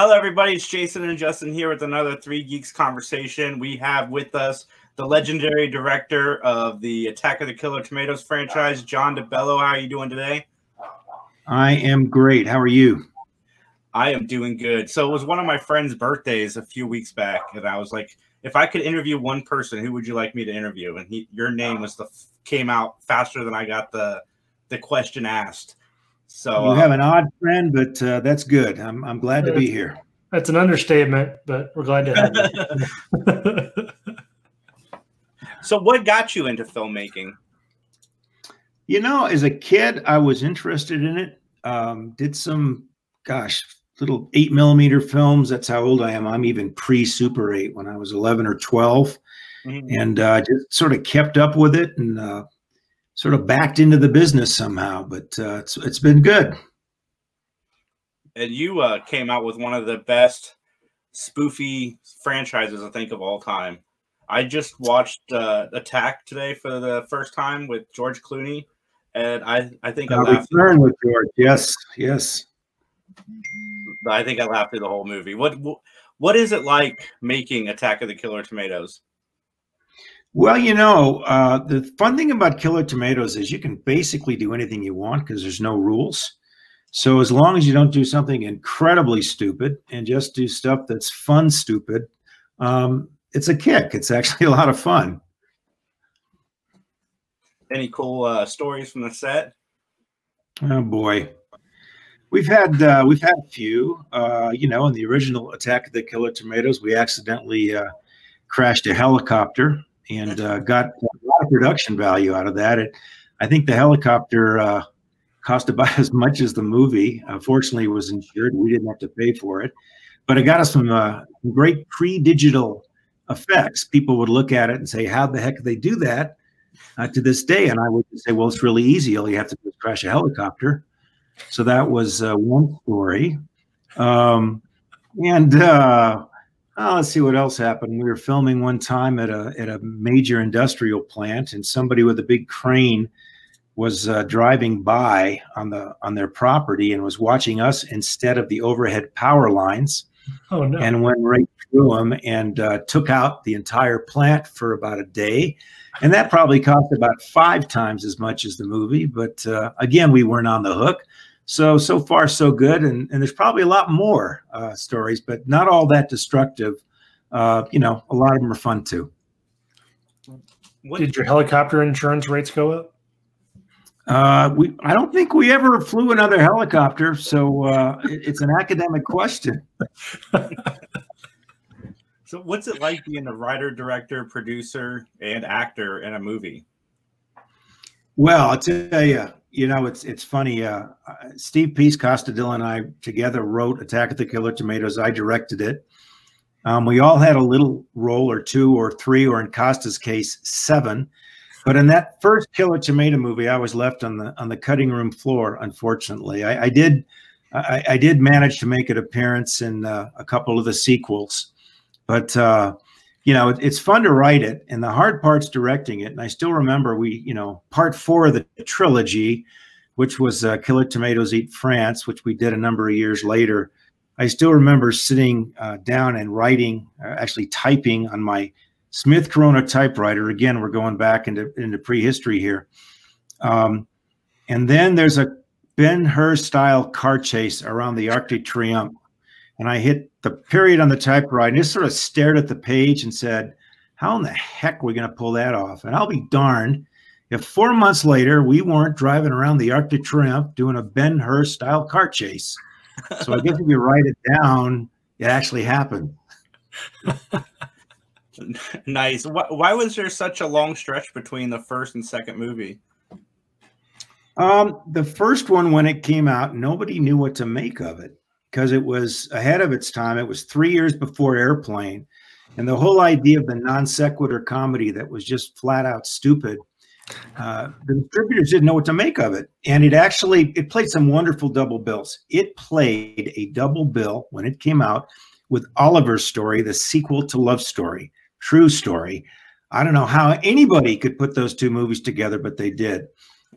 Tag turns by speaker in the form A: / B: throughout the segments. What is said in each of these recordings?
A: Hello, everybody. It's Jason and Justin here with another Three Geeks conversation. We have with us the legendary director of the Attack of the Killer Tomatoes franchise, John DeBello. How are you doing today?
B: I am great. How are you?
A: I am doing good. So it was one of my friend's birthdays a few weeks back, and I was like, if I could interview one person, who would you like me to interview? And he, your name was the came out faster than I got the the question asked. So
B: you uh, have an odd friend, but uh, that's good. I'm I'm glad to be here.
C: That's an understatement, but we're glad to have
A: you. so, what got you into filmmaking?
B: You know, as a kid, I was interested in it. Um, did some, gosh, little eight millimeter films. That's how old I am. I'm even pre Super 8 when I was 11 or 12. Mm-hmm. And uh, just sort of kept up with it and uh, sort of backed into the business somehow. But uh, it's, it's been good.
A: And you uh, came out with one of the best spoofy franchises, I think, of all time. I just watched uh, Attack today for the first time with George Clooney, and I I think I laughed.
B: Return with George, yes, yes.
A: I think I laughed through the whole movie. What what is it like making Attack of the Killer Tomatoes?
B: Well, you know, uh, the fun thing about Killer Tomatoes is you can basically do anything you want because there's no rules. So as long as you don't do something incredibly stupid and just do stuff that's fun stupid, um, it's a kick. It's actually a lot of fun.
A: Any cool uh, stories from the set?
B: Oh boy, we've had uh, we've had a few. Uh, you know, in the original Attack of the Killer Tomatoes, we accidentally uh, crashed a helicopter and uh, got a lot of production value out of that. It, I think the helicopter uh, cost about as much as the movie. Fortunately, it was insured. We didn't have to pay for it, but it got us some uh, great pre-digital effects. People would look at it and say, "How the heck did they do that?" Uh, to this day, and I would say, "Well, it's really easy. All you have to do is crash a helicopter." So that was uh, one story. Um, and uh, Oh, let's see what else happened. We were filming one time at a at a major industrial plant, and somebody with a big crane was uh, driving by on the on their property and was watching us instead of the overhead power lines.
C: Oh no!
B: And went right through them and uh, took out the entire plant for about a day, and that probably cost about five times as much as the movie. But uh, again, we weren't on the hook. So so far so good, and and there's probably a lot more uh, stories, but not all that destructive. Uh, you know, a lot of them are fun too.
C: What did your helicopter insurance rates go up?
B: Uh, we I don't think we ever flew another helicopter, so uh, it, it's an academic question.
A: so, what's it like being a writer, director, producer, and actor in a movie?
B: Well, I'll tell you, you know, it's it's funny. Uh, uh, Steve Peace Costa Dillon and I together wrote Attack of the Killer Tomatoes. I directed it. Um, we all had a little role or two or three, or in Costa's case, seven. But in that first Killer Tomato movie, I was left on the on the cutting room floor. Unfortunately, I, I did I, I, did manage to make an appearance in uh, a couple of the sequels, but uh, you know, it, it's fun to write it, and the hard part's directing it. And I still remember we, you know, part four of the trilogy, which was uh, Killer Tomatoes Eat France, which we did a number of years later. I still remember sitting uh, down and writing, uh, actually typing on my Smith Corona typewriter. Again, we're going back into into prehistory here. Um, and then there's a Ben Hur style car chase around the Arc de Triomphe and I hit the period on the typewriter and just sort of stared at the page and said, How in the heck are we going to pull that off? And I'll be darned if four months later we weren't driving around the Arc de Triomphe doing a Ben Hur style car chase. So I guess if you write it down, it actually happened.
A: nice. Why, why, was there such a long stretch between the first and second movie?
B: Um, the first one, when it came out, nobody knew what to make of it because it was ahead of its time. It was three years before Airplane. And the whole idea of the non sequitur comedy that was just flat out stupid, uh, the distributors didn't know what to make of it. And it actually it played some wonderful double bills. It played a double bill when it came out with Oliver's Story, the sequel to Love Story, True Story. I don't know how anybody could put those two movies together, but they did.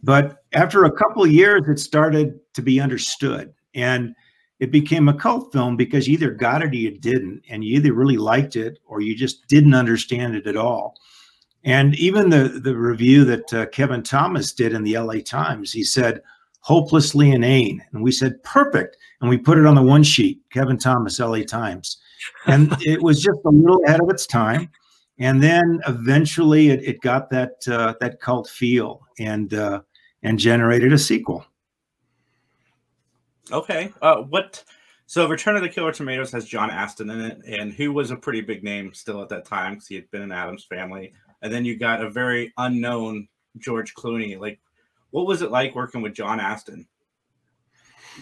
B: But after a couple of years, it started to be understood. And it became a cult film because you either got it or you didn't, and you either really liked it or you just didn't understand it at all. And even the the review that uh, Kevin Thomas did in the LA Times, he said hopelessly inane, and we said perfect, and we put it on the one sheet, Kevin Thomas, LA Times, and it was just a little ahead of its time. And then eventually, it, it got that uh, that cult feel and uh, and generated a sequel.
A: Okay. Uh, what? So, Return of the Killer Tomatoes has John Astin in it, and who was a pretty big name still at that time because he had been in Addams Family. And then you got a very unknown George Clooney. Like, what was it like working with John Astin?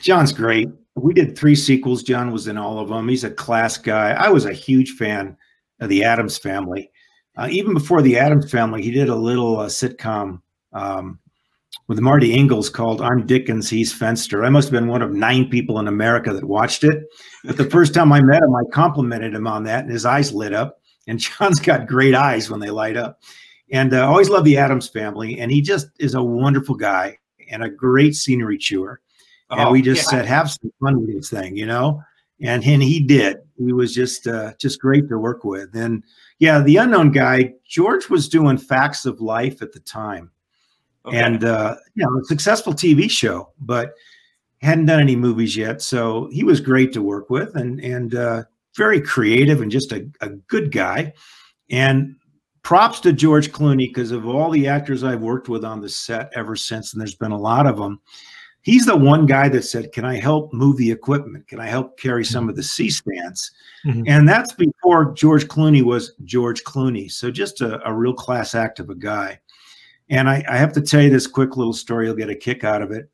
B: John's great. We did three sequels. John was in all of them. He's a class guy. I was a huge fan of the Addams Family. Uh, even before the Addams Family, he did a little uh, sitcom um, with Marty Ingels called I'm Dickens, He's Fenster. I must have been one of nine people in America that watched it. But the first time I met him, I complimented him on that, and his eyes lit up. And John's got great eyes when they light up. And I uh, always love the Addams family. And he just is a wonderful guy and a great scenery chewer. Oh, and we just yeah. said, have some fun with this thing, you know? And, and he did. He was just uh, just great to work with. And yeah, the unknown guy, George was doing Facts of Life at the time Okay. And uh, you know, a successful TV show, but hadn't done any movies yet. So he was great to work with and and uh, very creative and just a, a good guy. And props to George Clooney because of all the actors I've worked with on the set ever since, and there's been a lot of them. He's the one guy that said, "Can I help move the equipment? Can I help carry some of the C stands?" Mm-hmm. And that's before George Clooney was George Clooney. So just a, a real class act of a guy. And I, I, have to tell you this quick little story. You'll get a kick out of it.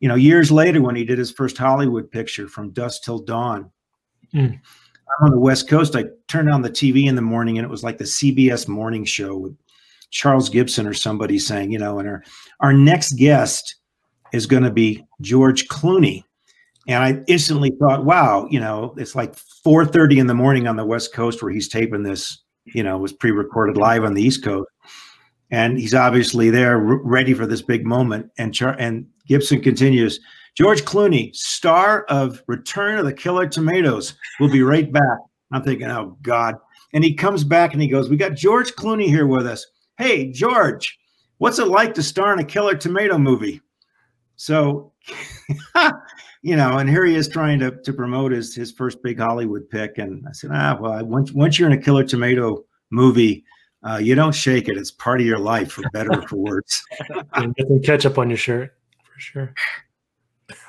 B: You know, years later, when he did his first Hollywood picture, From Dusk Till Dawn, mm. I'm on the West Coast. I turned on the TV in the morning, and it was like the CBS morning show with Charles Gibson or somebody saying, you know, and our our next guest is going to be George Clooney. And I instantly thought, wow, you know, it's like 4:30 in the morning on the West Coast where he's taping this. You know, was pre-recorded live on the East Coast and he's obviously there ready for this big moment. And Char- and Gibson continues. George Clooney, star of Return of the Killer Tomatoes, will be right back. I'm thinking, oh God. And he comes back and he goes, We got George Clooney here with us. Hey, George, what's it like to star in a Killer Tomato movie? So, you know, and here he is trying to, to promote his, his first big Hollywood pick. And I said, ah, well, once, once you're in a Killer Tomato movie, uh, you don't shake it. It's part of your life, for better or for worse.
C: Get ketchup on your shirt, for sure.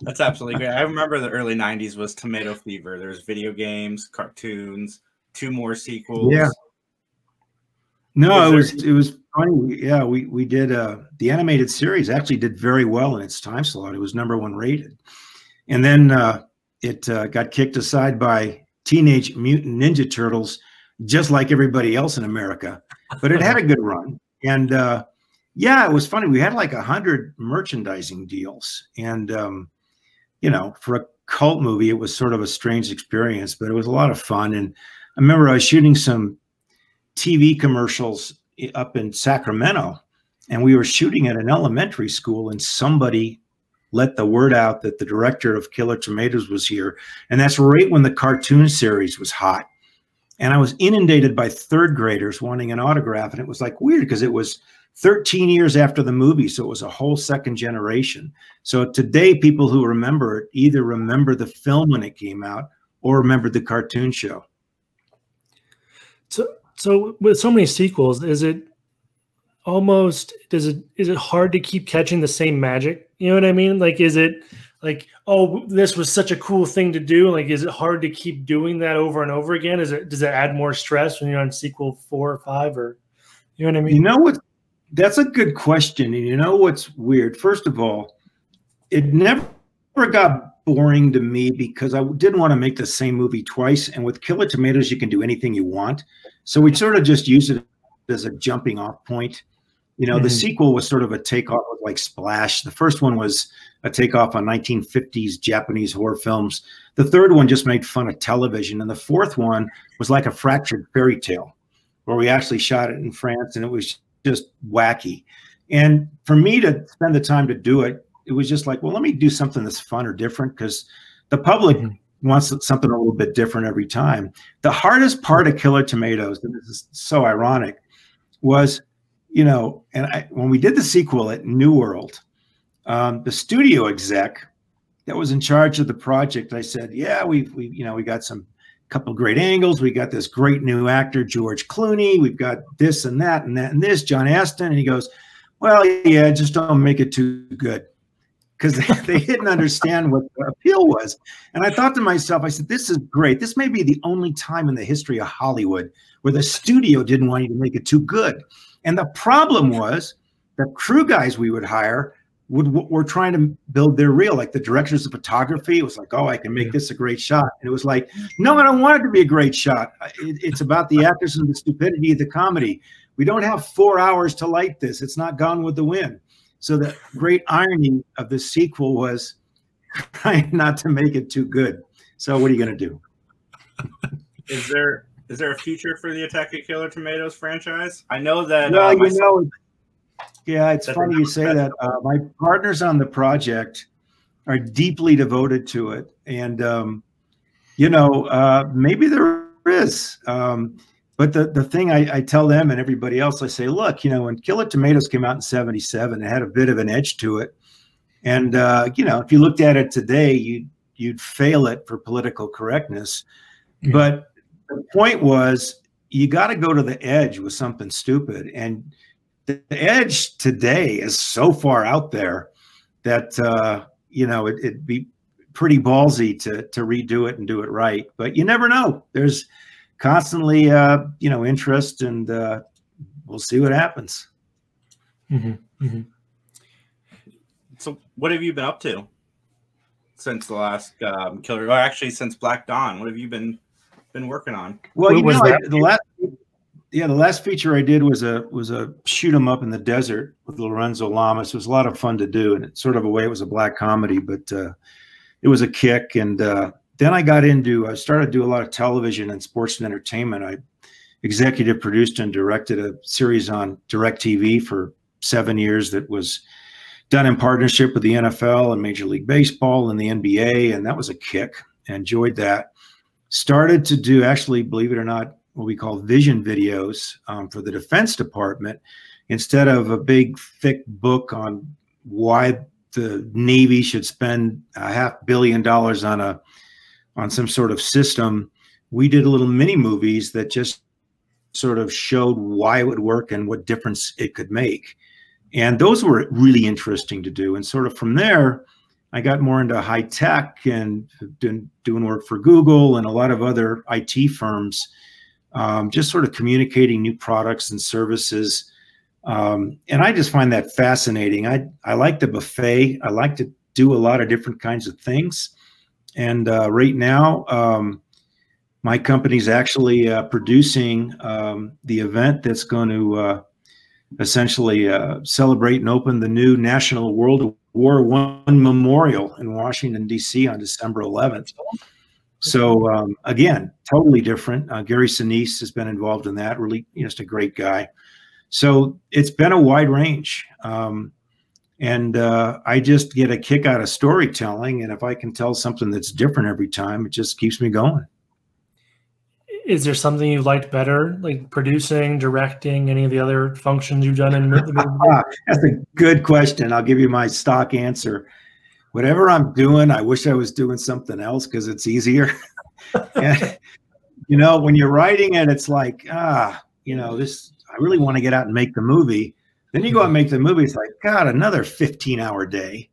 A: That's absolutely great. I remember the early '90s was tomato fever. There's video games, cartoons, two more sequels.
B: Yeah. No, was it was it was funny. Yeah, we we did uh the animated series actually did very well in its time slot. It was number one rated, and then uh, it uh, got kicked aside by Teenage Mutant Ninja Turtles just like everybody else in America. But it had a good run. And uh, yeah, it was funny. We had like a hundred merchandising deals. And, um, you know, for a cult movie, it was sort of a strange experience, but it was a lot of fun. And I remember I was shooting some TV commercials up in Sacramento, and we were shooting at an elementary school, and somebody let the word out that the director of Killer Tomatoes was here. And that's right when the cartoon series was hot and I was inundated by third graders wanting an autograph. And it was like weird because it was 13 years after the movie. So it was a whole second generation. So today, people who remember it either remember the film when it came out or remember the cartoon show.
C: So, so with so many sequels, is it almost, does it, is it hard to keep catching the same magic? You know what I mean? Like, is it, like oh this was such a cool thing to do. Like is it hard to keep doing that over and over again? Is it does it add more stress when you're on sequel four or five or you know what i mean?
B: You know what that's a good question and you know what's weird? First of all it never got boring to me because i didn't want to make the same movie twice and with killer tomatoes you can do anything you want. So we sort of just use it as a jumping off point you know, mm-hmm. the sequel was sort of a takeoff of like Splash. The first one was a takeoff on 1950s Japanese horror films. The third one just made fun of television. And the fourth one was like a fractured fairy tale where we actually shot it in France and it was just wacky. And for me to spend the time to do it, it was just like, well, let me do something that's fun or different because the public mm-hmm. wants something a little bit different every time. The hardest part of Killer Tomatoes, and this is so ironic, was, you know, and I, when we did the sequel at New World, um, the studio exec that was in charge of the project, I said, yeah, we've, we, you know, we got some couple great angles. We got this great new actor, George Clooney. We've got this and that and that and this, John Astin. And he goes, well, yeah, just don't make it too good because they, didn't understand what the appeal was. And I thought to myself, I said, this is great. This may be the only time in the history of Hollywood where the studio didn't want you to make it too good. And the problem was the crew guys we would hire would were trying to build their reel. Like the directors of photography, it was like, oh, I can make this a great shot. And it was like, no, I don't want it to be a great shot. It, it's about the actors and the stupidity of the comedy. We don't have four hours to light this. It's not Gone with the Wind. So the great irony of the sequel was trying not to make it too good. So what are you going to do?
A: Is there is there a future for the Attack of Killer Tomatoes franchise? I know that.
B: Well, uh, you know, yeah, it's funny you say that. Uh, my partners on the project are deeply devoted to it, and um, you know, uh, maybe there is. Um, but the, the thing I, I, tell them and everybody else, I say, look, you know, when Killer Tomatoes came out in 77, it had a bit of an edge to it. And, uh, you know, if you looked at it today, you'd, you'd fail it for political correctness. Yeah. But the point was, you got to go to the edge with something stupid. And the edge today is so far out there that, uh, you know, it, it'd be pretty ballsy to, to redo it and do it right. But you never know. There's, constantly, uh, you know, interest, and uh, we'll see what happens.
A: Mm-hmm. Mm-hmm. So, what have you been up to since the last um, Killer? Or actually, since Black Dawn, what have you been been working on?
B: Well, you know, I, the last yeah, the last feature I did was a was a shoot 'em up in the desert with Lorenzo Lamas. It was a lot of fun to do, and it's sort of a way it was a black comedy, but uh, it was a kick. And uh, then I got into, I started to do a lot of television and sports and entertainment. I executive produced and directed a series on DirecTV for seven years that was done in partnership with the NFL and Major League Baseball and the NBA. And that was a kick. I enjoyed that. Started to do, actually, believe it or not, what we call vision videos um, for the Defense Department. Instead of a big, thick book on why the Navy should spend a half billion dollars on a on some sort of system, we did little mini movies that just sort of showed why it would work and what difference it could make. And those were really interesting to do. And sort of from there, I got more into high tech and doing, work for Google and a lot of other IT firms, um, just sort of communicating new products and services. Um, and I just find that fascinating. I, I like the buffet. I like to do a lot of different kinds of things. And uh, right now, um, my company's actually uh, producing um, the event that's going to uh, essentially uh, celebrate and open the new National World War One Memorial in Washington D.C. on December 11th. So um, again, totally different. Uh, Gary Sinise has been involved in that. Really, just a great guy. So it's been a wide range. Um, and uh, I just get a kick out of storytelling. And if I can tell something that's different every time, it just keeps me going.
C: Is there something you liked better, like producing, directing, any of the other functions you've done in the movie?
B: that's a good question. I'll give you my stock answer. Whatever I'm doing, I wish I was doing something else because it's easier. and, you know, when you're writing it, it's like, ah, you know, this, I really want to get out and make the movie then you go and make the movie. It's like, God, another 15 hour day.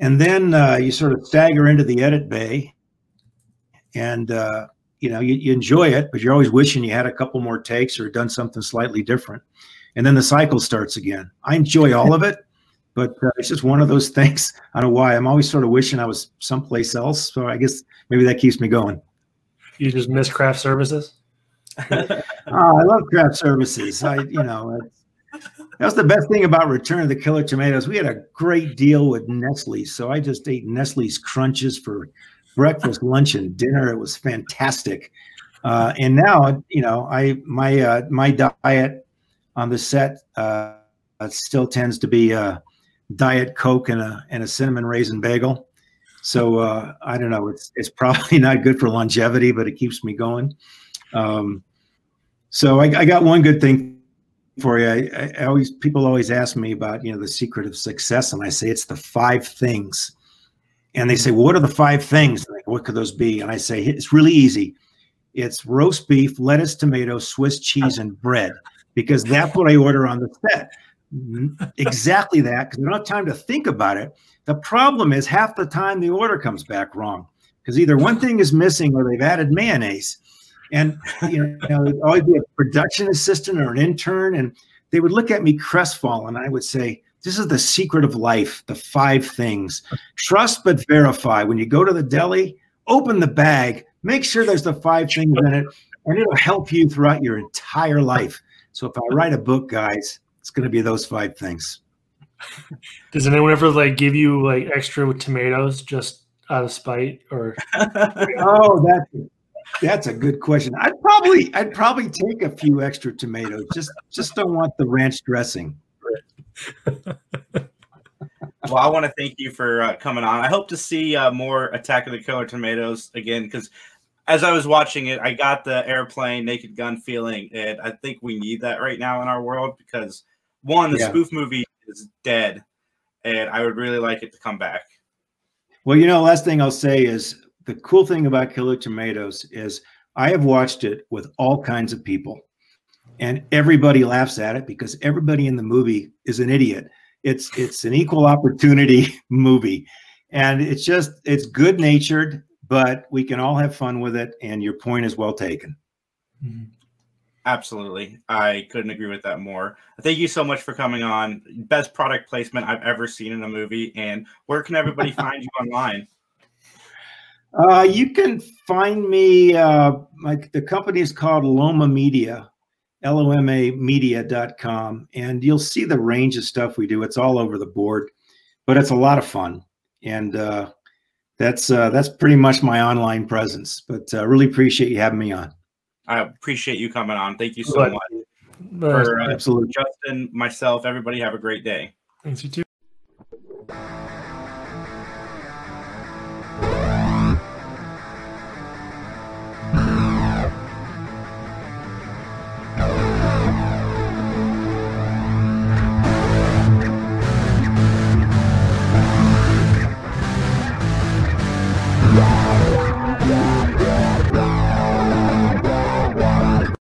B: And then uh, you sort of stagger into the edit bay and, uh, you know, you, you, enjoy it, but you're always wishing you had a couple more takes or done something slightly different. And then the cycle starts again. I enjoy all of it, but uh, it's just one of those things. I don't know why. I'm always sort of wishing I was someplace else. So I guess maybe that keeps me going.
C: You just miss craft services?
B: oh, I love craft services. I, you know, that's the best thing about Return of the Killer Tomatoes. We had a great deal with Nestle, so I just ate Nestle's Crunches for breakfast, lunch, and dinner. It was fantastic. Uh, and now, you know, I my uh, my diet on the set uh, still tends to be uh, diet coke and a and a cinnamon raisin bagel. So uh, I don't know. It's it's probably not good for longevity, but it keeps me going. Um, so I, I got one good thing for you. I, I, always people always ask me about you know the secret of success, and I say it's the five things. And they say, well, "What are the five things?" Like, what could those be? And I say, it's really easy. It's roast beef, lettuce, tomato, Swiss cheese, and bread, because that's what I order on the set. Mm, exactly that, because I don't have time to think about it. The problem is half the time the order comes back wrong, because either one thing is missing or they've added mayonnaise. And you know, it'd always be a production assistant or an intern, and they would look at me crestfallen. I would say, "This is the secret of life: the five things. Trust but verify. When you go to the deli, open the bag, make sure there's the five things in it, and it'll help you throughout your entire life." So if I write a book, guys, it's going to be those five things.
C: Does anyone ever like give you like extra tomatoes just out of spite or?
B: oh, that's that's a good question. I'd probably I'd probably take a few extra tomatoes. Just just don't want the ranch dressing.
A: well, I want to thank you for uh, coming on. I hope to see uh, more Attack of the Killer Tomatoes again because as I was watching it, I got the airplane Naked Gun feeling, and I think we need that right now in our world because one, the yeah. spoof movie is dead, and I would really like it to come back.
B: Well, you know, last thing I'll say is the cool thing about Killer Tomatoes is I have watched it with all kinds of people, and everybody laughs at it because everybody in the movie is an idiot. It's it's an equal opportunity movie, and it's just it's good natured, but we can all have fun with it. And your point is well taken.
A: Mm-hmm. Absolutely. I couldn't agree with that more. Thank you so much for coming on. Best product placement I've ever seen in a movie. And where can everybody find you online?
B: Uh, you can find me, uh, like the company is called Loma Media, L O M A media.com. And you'll see the range of stuff we do. It's all over the board, but it's a lot of fun. And uh, that's uh, that's pretty much my online presence. But uh, really appreciate you having me on.
A: I appreciate you coming on. Thank you so much. For, uh, Absolutely. Justin, myself, everybody have a great day.
C: Thanks, you too.